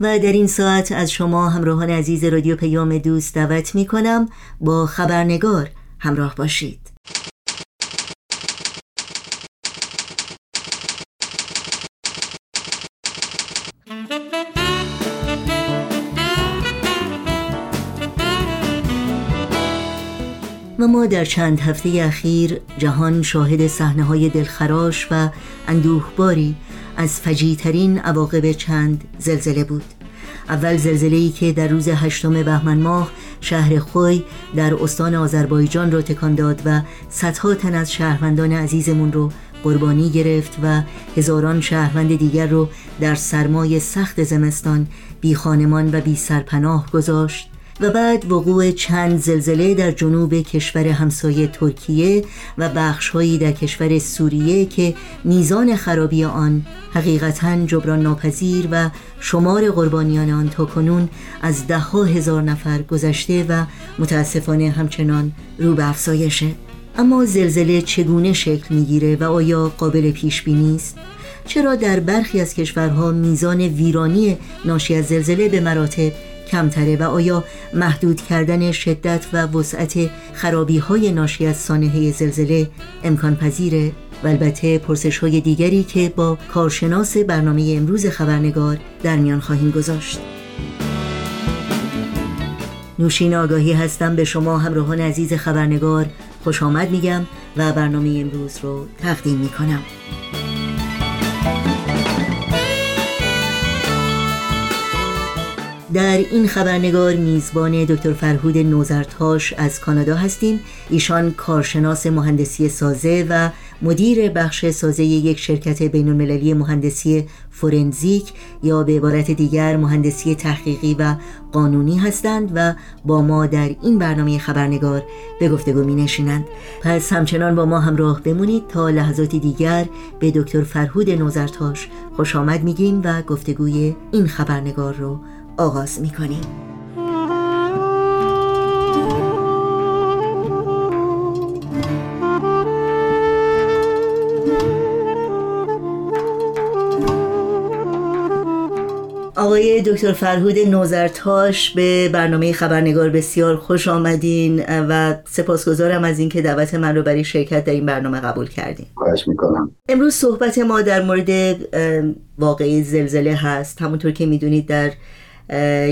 و در این ساعت از شما همراهان عزیز رادیو پیام دوست دعوت می کنم با خبرنگار همراه باشید. و ما در چند هفته اخیر جهان شاهد صحنه های دلخراش و اندوهباری از فجیترین عواقب چند زلزله بود. اول زلزله ای که در روز هشتم بهمن ماه شهر خوی در استان آذربایجان را تکان داد و صدها تن از شهروندان عزیزمون رو قربانی گرفت و هزاران شهروند دیگر رو در سرمای سخت زمستان بی خانمان و بی سرپناه گذاشت. و بعد وقوع چند زلزله در جنوب کشور همسایه ترکیه و بخشهایی در کشور سوریه که میزان خرابی آن حقیقتا جبران ناپذیر و شمار قربانیان آن تا کنون از ده هزار نفر گذشته و متاسفانه همچنان رو به افزایشه. اما زلزله چگونه شکل می‌گیره و آیا قابل پیش بینی است چرا در برخی از کشورها میزان ویرانی ناشی از زلزله به مراتب کمتره و آیا محدود کردن شدت و وسعت خرابی های ناشی از سانحه زلزله امکان پذیره؟ و البته پرسش های دیگری که با کارشناس برنامه امروز خبرنگار در میان خواهیم گذاشت. نوشین آگاهی هستم به شما همراهان عزیز خبرنگار. خوش آمد میگم و برنامه امروز رو تقدیم می‌کنم. در این خبرنگار میزبان دکتر فرهود نوزرتاش از کانادا هستیم. ایشان کارشناس مهندسی سازه و مدیر بخش سازه یک شرکت بین المللی مهندسی فورنزیک یا به عبارت دیگر مهندسی تحقیقی و قانونی هستند و با ما در این برنامه خبرنگار به گفتگو می نشینند پس همچنان با ما همراه بمونید تا لحظاتی دیگر به دکتر فرهود نوزرتاش خوش آمد میگیم و گفتگوی این خبرنگار رو آغاز می کنیم آقای دکتر فرهود نوزرتاش به برنامه خبرنگار بسیار خوش آمدین و سپاسگزارم از اینکه دعوت من رو برای شرکت در این برنامه قبول کردین. خواهش می‌کنم. امروز صحبت ما در مورد واقعی زلزله هست. همونطور که می‌دونید در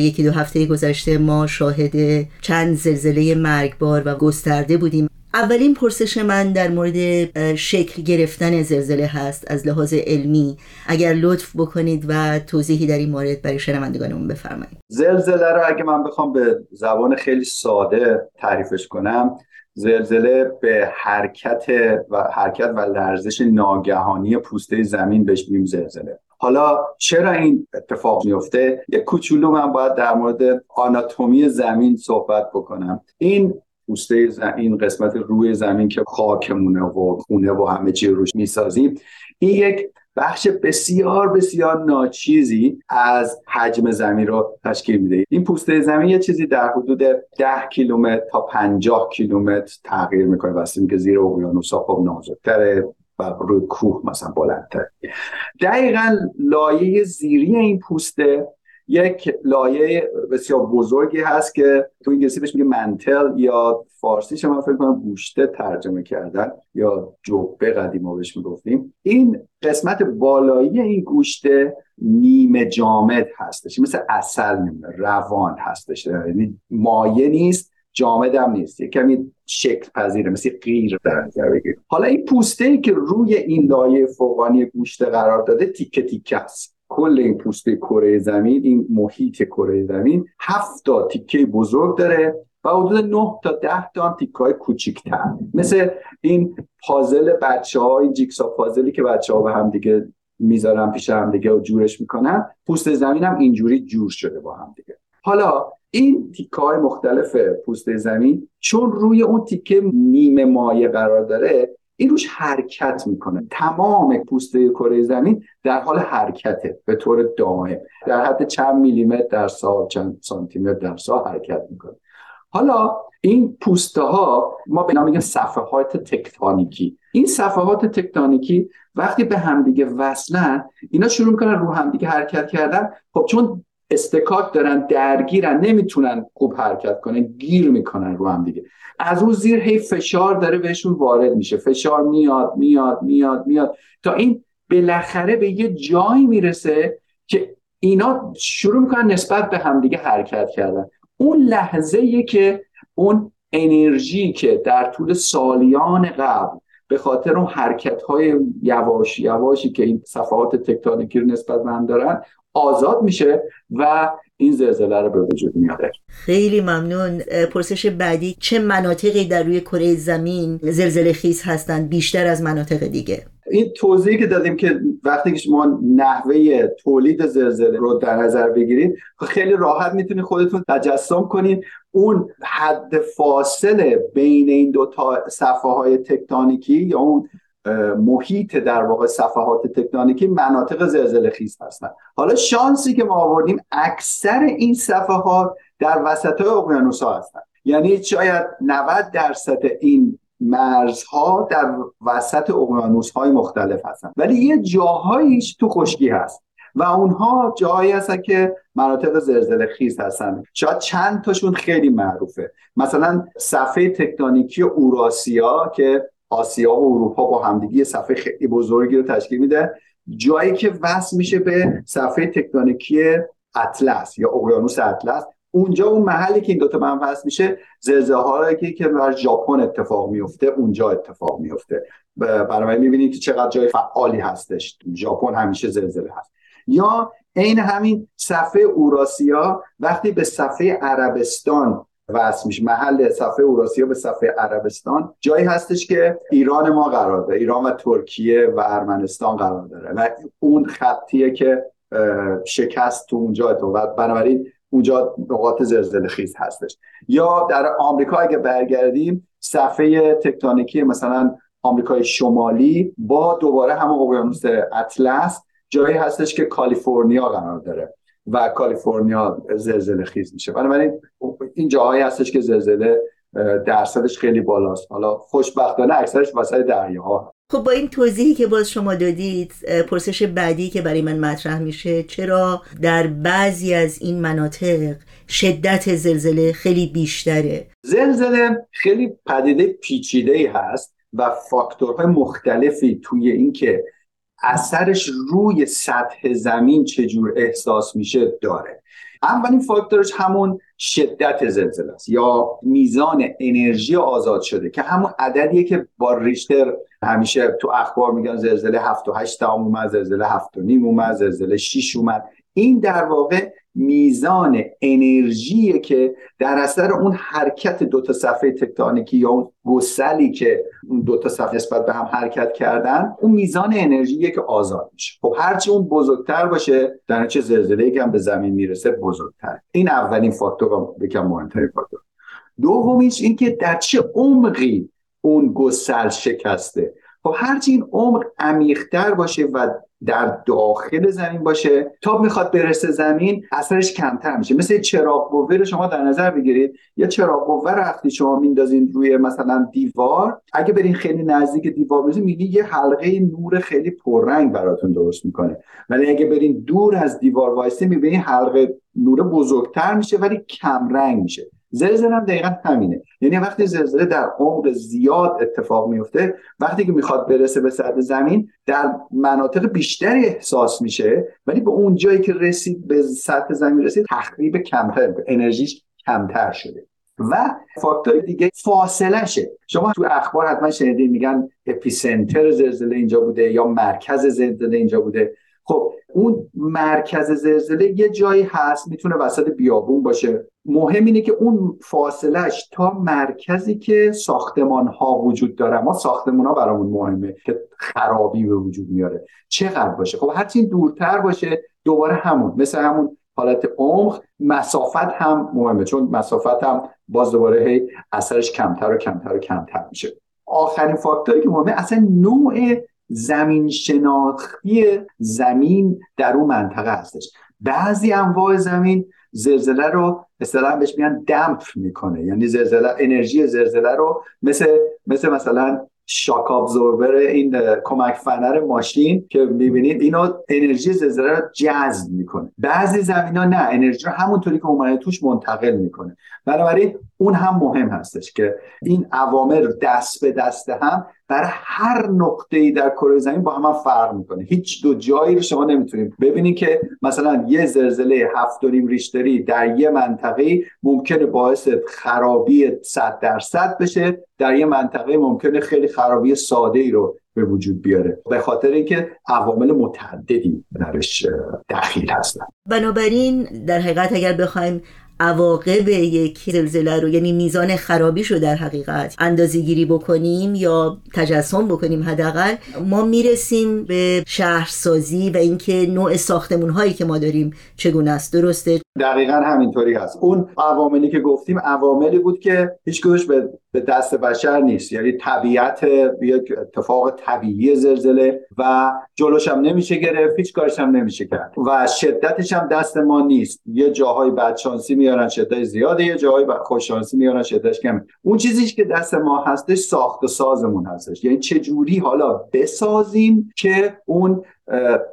یکی دو هفته گذشته ما شاهد چند زلزله مرگبار و گسترده بودیم. اولین پرسش من در مورد شکل گرفتن زلزله هست از لحاظ علمی. اگر لطف بکنید و توضیحی در این مورد برای شنوندگانمون بفرمایید. زلزله رو اگه من بخوام به زبان خیلی ساده تعریفش کنم زلزله به حرکت و حرکت و لرزش ناگهانی پوسته زمین بهش میگیم زلزله. حالا چرا این اتفاق میفته؟ یک کوچولو من باید در مورد آناتومی زمین صحبت بکنم. این پوسته این قسمت روی زمین که خاکمونه و خونه و همه چی روش می‌سازیم این یک بخش بسیار بسیار ناچیزی از حجم زمین رو تشکیل میده. این پوسته زمین یه چیزی در حدود 10 کیلومتر تا 50 کیلومتر تغییر می‌کنه. واسه که زیر اقیانوس ها خب نازکتره. و روی کوه مثلا بلندتر. دقیقا لایه زیری این پوسته یک لایه بسیار بزرگی هست که تو انگلیسی بهش میگه منتل یا فارسیش من فکر کنم گوشته ترجمه کردن یا جبه قدیم بهش می‌گفتیم. این قسمت بالایی این گوشته نیمه جامد هستش مثل اصل نیمه روان هستش یعنی مایه نیست جامد هم نیست. یه کمی شکل پذیره مثل غیر در نظر حالا این پوسته ای که روی این لایه فوقانی گوشته قرار داده تیکه تیکه است. کل این پوسته کره زمین این محیط کره زمین هفت تا تیکه بزرگ داره و حدود 9 تا 10 تا هم تیکه های کوچیک‌تر. مثل این پازل بچه های جیکسا پازلی که بچه ها به هم دیگه می‌ذارن پیش هم دیگه و جورش می‌کنن پوست زمین هم اینجوری جور شده با هم دیگه حالا این تیکه های مختلف پوسته زمین چون روی اون تیکه نیمه مایه قرار داره این روش حرکت می‌کنه. تمام پوسته کره زمین در حال حرکته به طور دائم. در حد چند میلیمتر در سال چند سانتیمتر در سال حرکت می‌کنه. حالا این پوسته ها ما به نام صفحات تکتونیکی این صفحات تکتونیکی وقتی به همدیگه وصلن اینا شروع می‌کنن رو همدیگه حرکت کردن. خب چون استکاک دارن درگیرن نمی‌تونن خوب حرکت کنن گیر می‌کنن رو هم دیگه. از اون زیر هی فشار داره بهشون وارد میشه. فشار میاد میاد میاد میاد. تا این بالاخره به یه جایی می‌رسه که اینا شروع می‌کنن نسبت به همدیگه حرکت کردن. اون لحظه که اون انرژی که در طول سالیان قبل به خاطر اون حرکت های یواش یواشی که این صفحات تکتونیکی رو نسبت من دارن آزاد میشه و این زلزله رو به وجود میاره. خیلی ممنون. پرسش بعدی چه مناطقی در روی کره زمین زلزله خیز هستند بیشتر از مناطق دیگه؟ این توضیحی که دادیم که وقتی که شما نحوه تولید زلزله رو در نظر بگیرید خیلی راحت می‌تونید خودتون تجسم کنید. اون حد فاصله بین این دو تا صفحه های تکتونیکی یا اون محیط در واقع صفحات تکتونیکی مناطق زلزله خیز هستن. حالا شانسی که ما آوردیم اکثر این صفحات در وسط های اقیانوس ها هستن. یعنی شاید 90 درصد این مرزها در وسط اقیانوس های مختلف هستن ولی یه جاهاییش تو خشکی هست. و اونها جایی هستن که مناطق زلزله خیز هستن. شاید چند تاشون خیلی معروفه. مثلا صفحه تکتونیکی اوراسیا که آسیا و اروپا با همدیگه صفحه خیلی بزرگی رو تشکیل میده. جایی که وصل میشه به صفحه تکتونیکی اطلس یا اقیانوس اطلس. اونجا اون محلی که این دوتا من وصل میشه زلزله که که در ژاپن اتفاق میفته اونجا اتفاق میفته. برای می‌بینید که چقدر جای فعالی هستش. ژاپن همیشه زلزله هست. یا عین همین صفحه اوراسیا وقتی به صفحه عربستان وصل میشه محل صفحه اوراسیا به صفحه عربستان جایی هستش که ایران ما قرار داره. ایران و ترکیه و ارمنستان قرار داره. و اون خطیه که شکست تو اونجا تو و بنابراین اونجا نقاط زلزله خیز هستش. یا در آمریکا اگه برگردیم صفحه تکتونیکی مثلا آمریکای شمالی با دوباره همون اقیانوس اطلس جایی هستش که کالیفرنیا قرار داره و کالیفرنیا زلزله خیز میشه. بنابراین این جاهایی هستش که زلزله درصدش خیلی بالاست. حالا خوشبختانه اکثرش وسط دریاها. خب با این توضیحی که باز شما دادید پرسش بعدی که برای من مطرح میشه چرا در بعضی از این مناطق شدت زلزله خیلی بیشتره؟ زلزله خیلی پدیده پیچیده ای هست و فاکتورهای مختلفی توی اینکه اثرش روی سطح زمین چجور احساس میشه داره. اولین فاکتورش همون شدت زلزله است یا میزان انرژی آزاد شده که همون عددیه که با ریشتر همیشه تو اخبار میگن زلزله 7 و 8 اومد زلزله 7 و نیم اومد زلزله 6 اومد. این در واقع میزان انرژی که در اثر اون حرکت دو تا صفحه تکتونیکی یا اون گسلی که اون دو تا صفحه نسبت به هم حرکت کردن اون میزان انرژی که آزاد میشه. خب هرچی اون بزرگتر باشه در چه زلزله هم به زمین می‌رسه بزرگتر این اولین فاکتور یکم مهمترین فاکتور. دومیش این که در چه عمقی اون گسل شکسته. خب هرچی این عمق عمیقتر باشه و در داخل زمین باشه. تا می‌خواد برسه زمین اثرش کمتر میشه. مثل چراغ قوه رو شما در نظر بگیرید. یا چراغ قوه رو وقتی شما میندازین روی مثلا دیوار. اگه برین خیلی نزدیک دیوار بزنین میگی یه حلقه نور خیلی پررنگ براتون درست می‌کنه. ولی اگه برین دور از دیوار وایسته می‌بینین حلقه نور بزرگتر میشه ولی کم رنگ میشه. زلزله هم دقیقا همینه. یعنی وقتی زلزله در عمق زیاد اتفاق میفته وقتی که می‌خواد برسه به سطح زمین در مناطق بیشتری احساس میشه ولی به اون جایی که رسید به سطح زمین رسید تخریب کمتر انرژیش کمتر شده. و فاکتور دیگه فاصله شه شما تو اخبار حتما شنیدین میگن اپیسنتر زلزله اینجا بوده یا مرکز زلزله اینجا بوده. خب اون مرکز زلزله یه جایی هست می‌تونه وسط بیابون باشه. مهم اینه که اون فاصلش تا مرکزی که ساختمان ها وجود داره. ما ساختمان ها برامون مهمه که خرابی به وجود میاره. چقدر باشه؟ خب هرچی دورتر باشه دوباره همون. مثل همون حالت عمق مسافت هم مهمه. چون مسافت هم باز دوباره هی اثرش کمتر و کمتر و کمتر میشه. آخرین فاکتوری که مهمه اصلا نوع زمین شناختی زمین در اون منطقه هستش. بعضی انواع زمین زلزله رو اصطلاحا بهش میگن دمپ می‌کنه. یعنی زلزله انرژی زلزله رو مثل مثل مثلا شاک ابزوربر این کمک فنر ماشین که می‌بینید اینو انرژی زلزله رو جذب می‌کنه. بعضی زمین نه انرژی رو همونطوری که اومده توش منتقل می‌کنه. بنابراین اون هم مهم هستش که این عوامل دست به دست هم در هر نقطه ای در کره زمین با هم, فرق می‌کنه. هیچ دو جایی رو شما نمی‌تونید ببینید که مثلا یه زلزله هفت و نیم ریشتری در یه منطقه ممکنه باعث خرابی 100 درصد بشه در یه منطقه ممکنه خیلی خرابی ساده ای رو به وجود بیاره. به خاطر اینکه عوامل متعددی درش دخیل هستن. بنابراین در حقیقت اگر بخوایم عواقب یک زلزله رو یعنی میزان خرابیش رو در حقیقت اندازه گیری بکنیم یا تجسم بکنیم حداقل ما می‌رسیم به شهرسازی و اینکه نوع ساختمون هایی که ما داریم چگونه است. درسته؟ دقیقا همینطوری هست. اون عواملی که گفتیم عواملی بود که هیچ به به دست بشر نیست. یعنی طبیعت یک اتفاق طبیعی زلزله و جلوش هم نمیشه گرفت هیچ کارش هم نمیشه کرد. و شدتش هم دست ما نیست. یه جاهای بدشانسی میارن شدت زیاده. یه جاهای خوششانسی میارن شدتش کم اون چیزی که دست ما هستش ساخت سازمون هستش. یعنی چه جوری حالا بسازیم که اون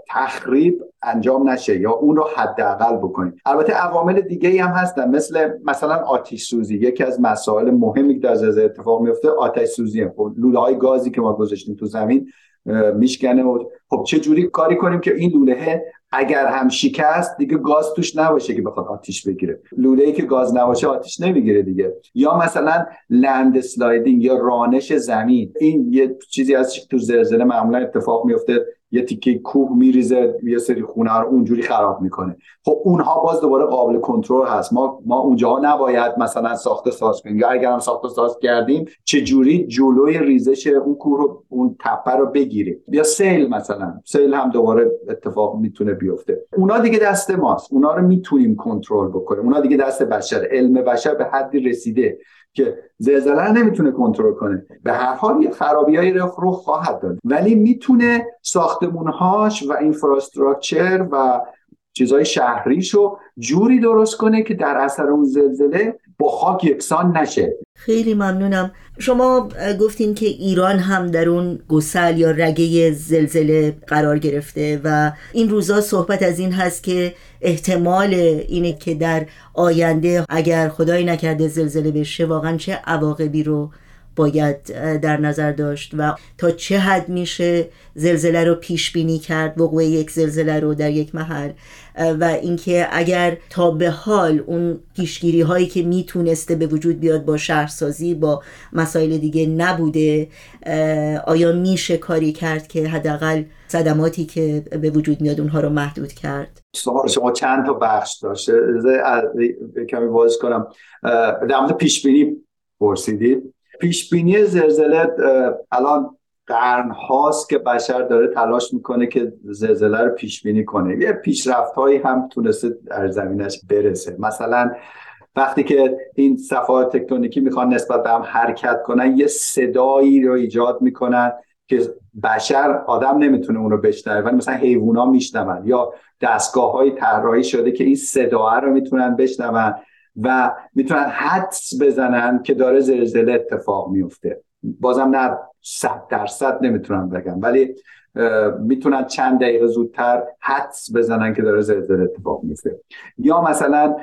تخریب انجام نشه یا اون رو حداقل بکنیم. البته عوامل دیگه هم هستن مثل مثلا آتش سوزی یکی از مسائل مهمی که در زلزله اتفاق میفته آتش سوزی خب لوله های گازی که ما گذاشتیم تو زمین میشکنه و خب چه جوری کاری کنیم که این لوله اگر هم شکست دیگه گاز توش نباشه که بخواد آتیش بگیره. لوله ای که گاز نباشه آتیش نمی‌گیره دیگه. یا مثلا لند سلایدینگ یا رانش زمین. این یه چیزی از تو زلزله معمولا اتفاق میفته یه تیکه کوه میریزه یه سری خونه رو اونجوری خراب می‌کنه. خب اونها باز دوباره قابل کنترل هست. ما ما اونجاها نباید مثلا ساخته ساز کنیم. یا اگر هم ساخته ساز کردیم چه جوری جلوی ریزش اون کوه رو اون تپه رو بگیریم یا سیل مثلا. سیل هم دوباره اتفاق می‌تونه بیفته. اونا دیگه دست ماست. اونا رو می‌تونیم کنترل بکنیم. اونا دیگه دست بشر. علم بشر به حدی رسیده. که زلزله نمی‌تونه کنترل کنه. به هر حال یه خرابیایی رو خواهد داد. ولی می‌تونه ساختمونهاش و اینفراستراکچر و چیزهای شهریشو جوری درست کنه که در اثر اون زلزله با خاک یکسان نشه. خیلی ممنونم. شما گفتین که ایران هم در اون گسل یا رگه زلزله قرار گرفته و این روزا صحبت از این هست که احتمال اینه که در آینده اگر خدایی نکرده زلزله بشه واقعا چه عواقبی رو باید در نظر داشت و تا چه حد میشه زلزله رو پیش بینی کرد وقوع یک زلزله رو در یک محل. و اینکه اگر تا به حال اون پیشگیری هایی که می‌تونسته به وجود بیاد با شهرسازی با مسائل دیگه نبوده آیا میشه کاری کرد که حداقل صدماتی که به وجود میاد اونها رو محدود کرد؟ سوال شما چند تا بخش داشته؟ کمی باز کنم. در مورد پیش بینی پرسیدید؟ پیش بینی زلزله الان قرن هاست که بشر داره تلاش می‌کنه که زلزله رو پیش بینی کنه. یه پیشرفت هایی هم تونسته در زمینش برسه. مثلا وقتی که این صفحات تکتونیکی می‌خوان نسبت به هم حرکت کنن یه صدایی رو ایجاد می‌کنن که بشر آدم نمی‌تونه اون رو بشنوه. ولی مثلا حیوونا میشنون یا دستگاه های طراحی شده که این صدا رو می‌تونن بشنون. و می‌تونن حدس بزنن که داره زلزله اتفاق میفته. بازم نه صد درصد نمی‌تونن بگم ولی می‌تونن چند دقیقه زودتر حدس بزنن که داره زلزله اتفاق میفته. یا مثلا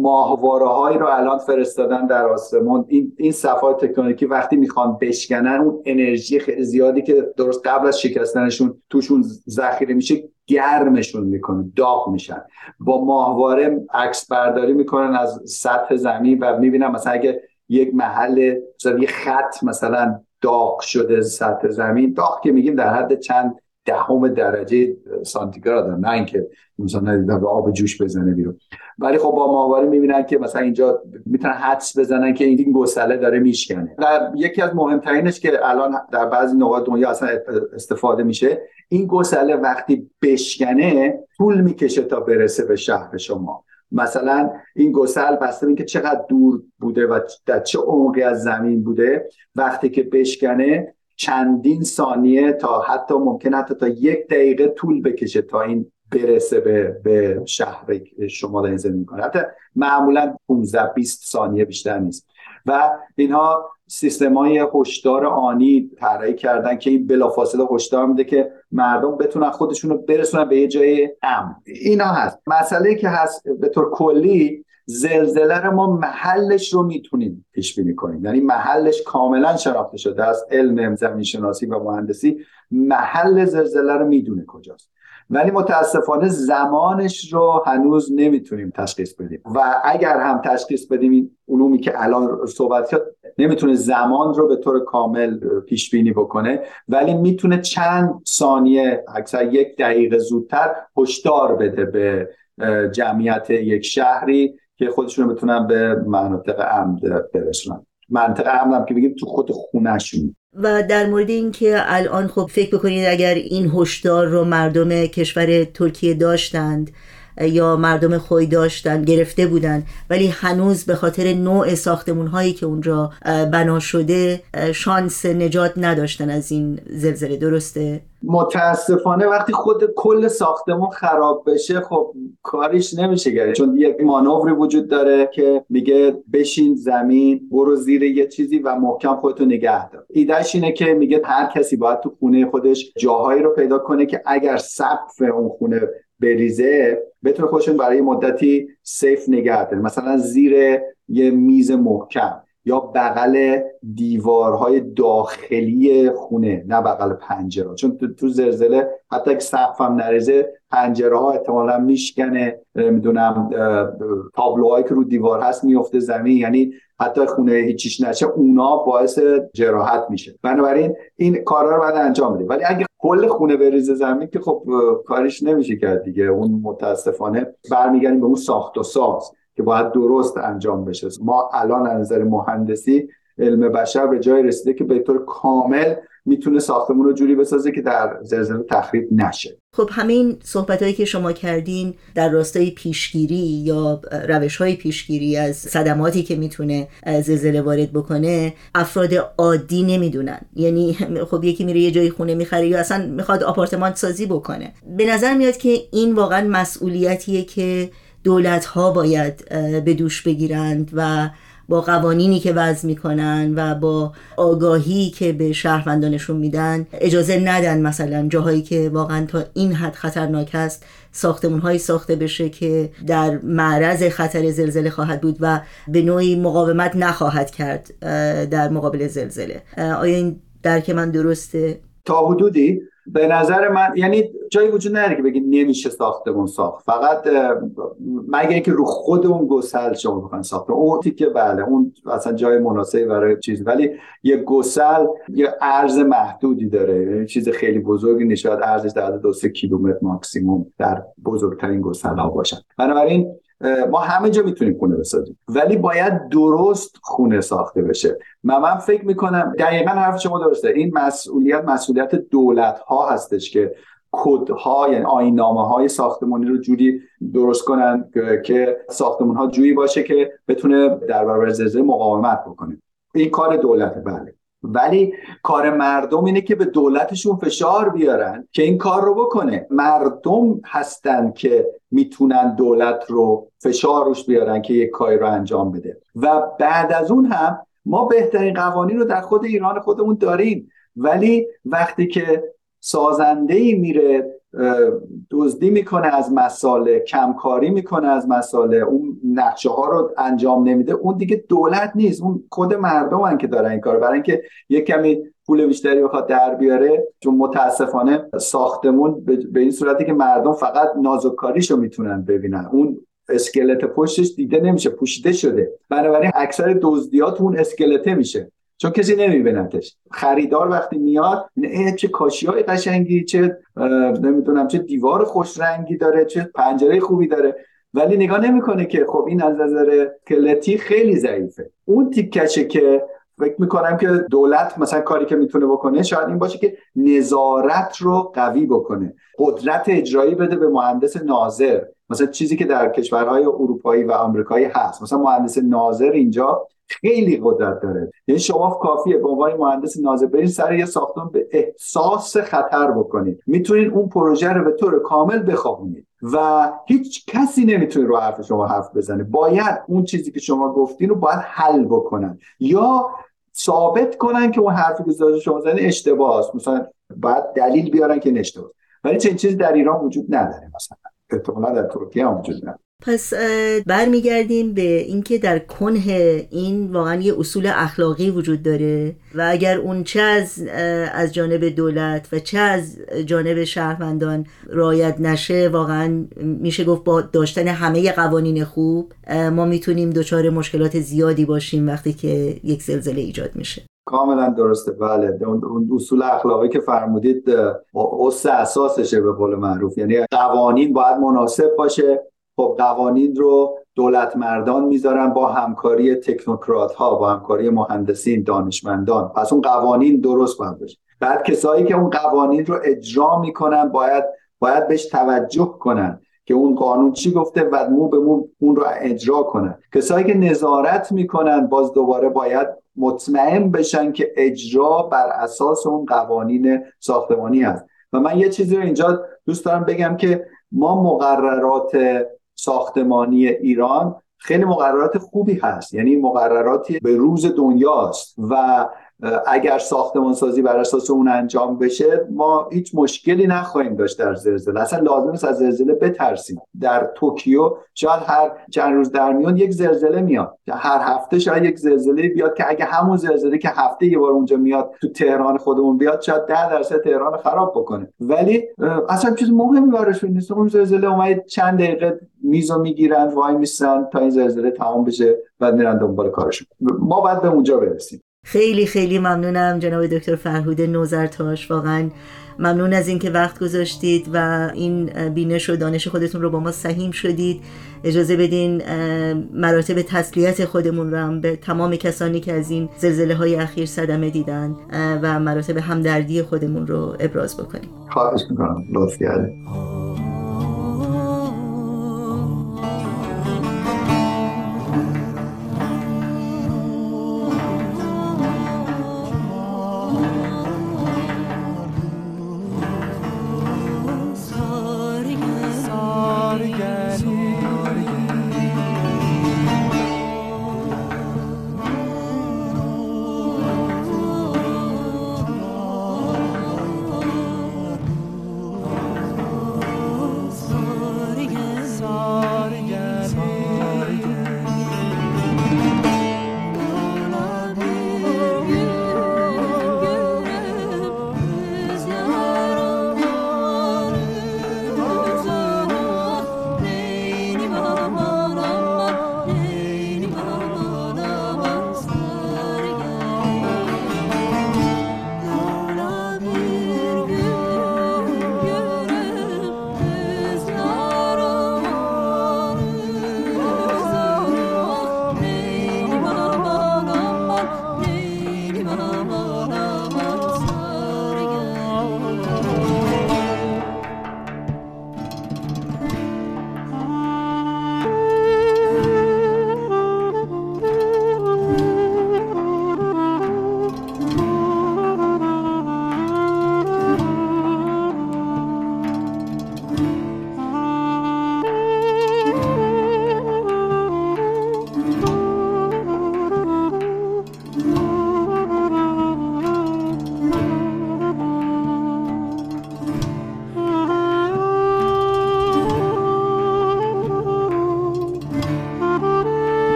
ماهواره هایی رو الان فرستادن در آسمون. این این صفحات تکنیکی وقتی می‌خوان بشکنن اون انرژی خیلی زیادی که درست قبل از شکستنشون توشون ذخیره میشه گرمشون می‌کنه داغ میشن. با ماهواره عکس برداری می‌کنن از سطح زمین و می‌بینن مثلا اگه یک محل مثلا یه خط مثلا داغ شده سطح زمین داغ که میگیم در حد چند دهم درجه سانتیگراد نه اینکه مثلا به آب جوش بزنه بیرون. ولی خب با ماهواره می‌بینن که مثلا اینجا می‌تونن حدس بزنن که این گسله داره میشکنه. و یکی از مهمترینش که الان در بعضی نقاط دنیا اصلا استفاده میشه این گسله وقتی بشکنه طول می‌کشه تا برسه به شهر شما. مثلا این گسل بسته اینکه چقدر دور بوده و در چه عمقی از زمین بوده وقتی که بشکنه چندین ثانیه تا حتی ممکن حتی تا یک دقیقه طول بکشه تا این برسه به, به شهر شما در زمین کنه. حتی معمولا 15 20 ثانیه بیشتر نیست. و اینها سیستمای هشدار آنی طراحی کردن که این بلافاصله هشدار میده که مردم بتونن خودشون رو برسونن به یه جای امن. اینا هست. مسئله که هست به طور کلی زلزله رو ما محلش رو می‌تونیم پیش بینی کنیم. یعنی محلش کاملا شناخته شده از علم زمین شناسی و مهندسی محل زلزله رو می‌دونه کجاست. ولی متاسفانه زمانش رو هنوز نمی‌تونیم تشخیص بدیم. و اگر هم تشخیص بدیم این علومی که الان صحبت کرد نمی‌تونه زمان رو به طور کامل پیش بینی بکنه. ولی می‌تونه چند ثانیه اکثر یک دقیقه زودتر هشدار بده به جمعیت یک شهری. که خودشون بتونن به مناطق امن برسونن. منطقه امن هم که بگیم تو خود خونهشون. و در مورد اینکه الان خب فکر بکنید اگر این هشدار رو مردم کشور ترکیه داشتند یا مردم خوی داشتن گرفته بودن. ولی هنوز به خاطر نوع ساختمون هایی که اونجا بنا شده شانس نجات نداشتن از این زلزله. درسته؟ متاسفانه وقتی خود کل ساختمون خراب بشه خب کاریش نمیشه کرد چون یک مانوری وجود داره که میگه بشین زمین برو زیر یه چیزی و محکم خودتو نگه دار. ایدهش اینه که میگه هر کسی باید تو خونه خودش جاهایی رو پیدا کنه که اگر سقف اون خونه بریزه بتونه خودشون برای مدتی سیف نگه داره مثلا زیر یه میز محکم یا بغل دیوارهای داخلی خونه نه بغل پنجره. چون تو, زلزله حتی اگه سقف نریزه پنجره ها احتمالا میشکنه. نمی‌دونم تابلوهایی که رو دیوار هست میفته زمین. یعنی حتی خونه هیچیش نشه اونا باعث جراحت میشه. بنابراین این کارا رو باید انجام بده ولی اگه کل خونه بریزه زمین که خب کارش نمیشه کرد دیگه. اون متاسفانه برمیگردیم به اون ساخت و ساز که باید درست انجام بشه. ما الان از نظر مهندسی علم بشر به جای رسیده که به طور کامل می‌تونه ساختمون رو جوری بسازه که در زلزله تخریب نشه. خب همین صحبت هایی که شما کردین در راستای پیشگیری یا روش های پیشگیری از صدماتی که می‌تونه زلزله وارد بکنه افراد عادی نمی‌دونن. یعنی خب یکی میره یه جای خونه می‌خره یا اصلا می‌خواد آپارتمان سازی بکنه. به نظر میاد که این واقعا مسئولیتیه که دولت ها باید به دوش بگیرند و با قوانینی که وضع می‌کنن و با آگاهی که به شهروندانشون میدن اجازه ندن مثلا جاهایی که واقعا تا این حد خطرناک است ساختمون ساخته بشه که در معرض خطر زلزله خواهد بود و به نوعی مقاومت نخواهد کرد در مقابل زلزله آیا این درک من درسته؟ تا حدودی به نظر من یعنی جایی وجود نداره که بگی نمیشه ساختمون ساخت. فقط مگر اینکه رو خود اون گسل شما بخواین ساخت. اون که بله اون اصلا جای مناسبی برای چیز. ولی یه گسل یه عرض محدودی داره. یعنی چیز خیلی بزرگی نشاد ارزش در دو سه کیلومتر ماکسیموم در بزرگترین گسل ها باشن. بنابراین ما همه جا می‌تونیم خونه بسازیم. ولی باید درست خونه ساخته بشه. من من فکر می‌کنم دقیقا حرف شما درسته. این مسئولیت مسئولیت دولت ها هستش که کدها یعنی آینامه های ساختمانی رو جوری درست کنن که ساختمون ها جوری باشه که بتونه در برابر زلزله مقاومت بکنه. این کار دولت بله. ولی کار مردم اینه که به دولتشون فشار بیارن که این کار رو بکنه. مردم هستن که می‌تونن دولت رو فشار روش بیارن که یک کاری رو انجام بده. و بعد از اون هم ما بهترین قوانین رو در خود ایران خودمون داریم. ولی وقتی که سازنده ای میره دزدی می‌کنه از مساله کمکاری می‌کنه از مساله. اون نقشه ها رو انجام نمیده. اون دیگه دولت نیست. اون خود مردم که دارن این کار برای اینکه یک کمی پول بیشتری بخواد در بیاره چون متاسفانه ساختمون به این صورتی که مردم فقط نازوکاریشو می‌تونن ببینن. اون اسکلت پشتش دیده نمیشه. پوشیده شده. بنابراین اکثر دزدیات اون اسکلته میشه. چون کسی نمیبینتش. خریدار وقتی میاد چه کاشی های قشنگی چه نمی‌دونم چه دیوار خوش رنگی داره چه پنجره خوبی داره. ولی نگاه نمی‌کنه که خب این از نظر کلتی خیلی ضعیفه. اون تیکشه که فکر می‌کنم که دولت مثلا کاری که می‌تونه بکنه شاید این باشه که نظارت رو قوی بکنه. قدرت اجرایی بده به مهندس ناظر. مثلا چیزی که در کشورهای اروپایی و آمریکایی هست. مثلا مهندس ناظر اینجا خیلی قدرت داره. یعنی شما کافیه به عنوان مهندس ناظر برین سر یه ساختمان به احساس خطر بکنید. می‌تونید اون پروژه رو به طور کامل بخوابونید و هیچ کسی نمی‌تونه رو حرف شما حرف بزنه. باید اون چیزی که شما گفتین رو باید حل بکنن. یا ثابت کنن که اون حرفی که شما زدن اشتباه است مثلا باید دلیل بیارن که اشتباه ولی چنین چیزی در ایران وجود نداره مثلا. احتمالا در ترکیه هم وجود نداره پس برمیگردیم به اینکه در کنه این واقعا یه اصول اخلاقی وجود داره و اگر اون چه از از جانب دولت و چه از جانب شهروندان رایت نشه واقعا میشه گفت با داشتن همه قوانین خوب ما می‌تونیم دچار مشکلات زیادی باشیم وقتی که یک زلزله ایجاد میشه. کاملا درسته. بله. اون اصول اخلاقی که فرمودید اس اساسشه به قول معروف. یعنی قوانین باید مناسب باشه. خب قوانین رو دولت مردان می‌ذارن با همکاری تکنوکرات ها با همکاری مهندسین دانشمندان. پس اون قوانین درست باید بشه بعد کسایی که اون قوانین رو اجرا می‌کنن باید باید بهش توجه کنن. که اون قانون چی گفته و مو به مو اون رو اجرا کنن کسایی که نظارت می‌کنن باز دوباره باید مطمئن بشن که اجرا بر اساس اون قوانین ساختمانی هست. و من یه چیزی رو اینجا دوست دارم بگم که ما مقررات ساختمانی ایران خیلی مقررات خوبی هست. یعنی مقرراتی به روز دنیاست و اگر ساختمان سازی بر اساس اون انجام بشه ما هیچ مشکلی نخواهیم داشت در زلزله. اصلا لازم است از زلزله بترسیم. در توکیو شاید هر چند روز در میان یک زلزله میاد. هر هفته شاید یک زلزله بیاد که اگه همون زلزله که هفته یه بار اونجا میاد تو تهران خودمون بیاد شاید ده درصد تهران خراب بکنه. ولی اصلا چیز مهمی براش نیست. اون زلزله اومد چند دقیقه میزو می‌گیرن وای میسن تا این زلزله تمام بشه بعد میرن دنبال کارشون. ما باید به اونجا برسیم. خیلی خیلی ممنونم جناب دکتر فرهود نوزرتاش. واقعا ممنون از اینکه وقت گذاشتید و این بینش و دانش خودتون رو با ما سهیم شدید. اجازه بدین مراتب تسلیت خودمون رو هم به تمام کسانی که از این زلزله های اخیر صدمه دیدن و مراتب همدردی خودمون رو ابراز بکنیم. خواهش می‌کنم. لطف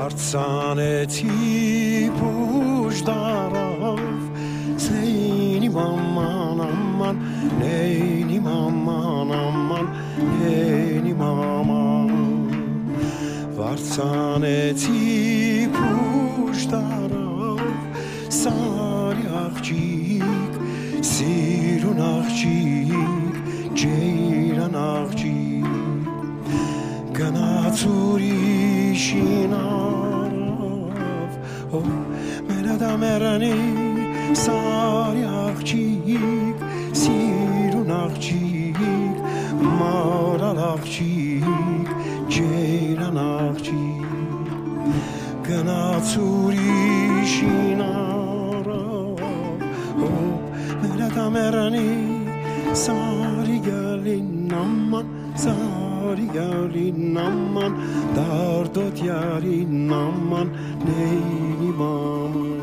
հարցանեցի բուժդարով Սեյնի մաման աման Նեյնի մաման աման Նեյնի մաման Վարցանեցի բուժդարով Սարի աղջիկ Սիրուն աղջիկ Ջեյրան աղջիկ Բայց ուրիշին արավ Ով մեր ադամերանի սարի աղջիկ Սիրուն աղջիկ Մարալ աղջիկ Ջերան աղջիկ Գնաց ուրիշին արավ Ով մեր ադամերանի սարի գալին Աման սարի gelin aman Dardot yarin aman Neyim aman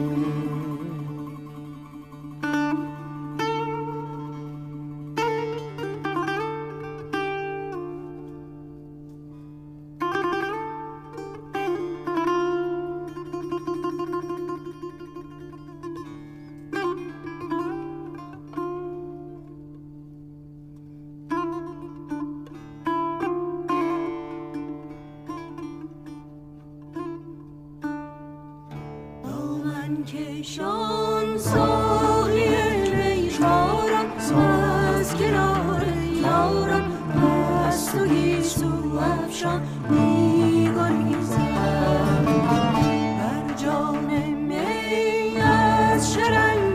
should I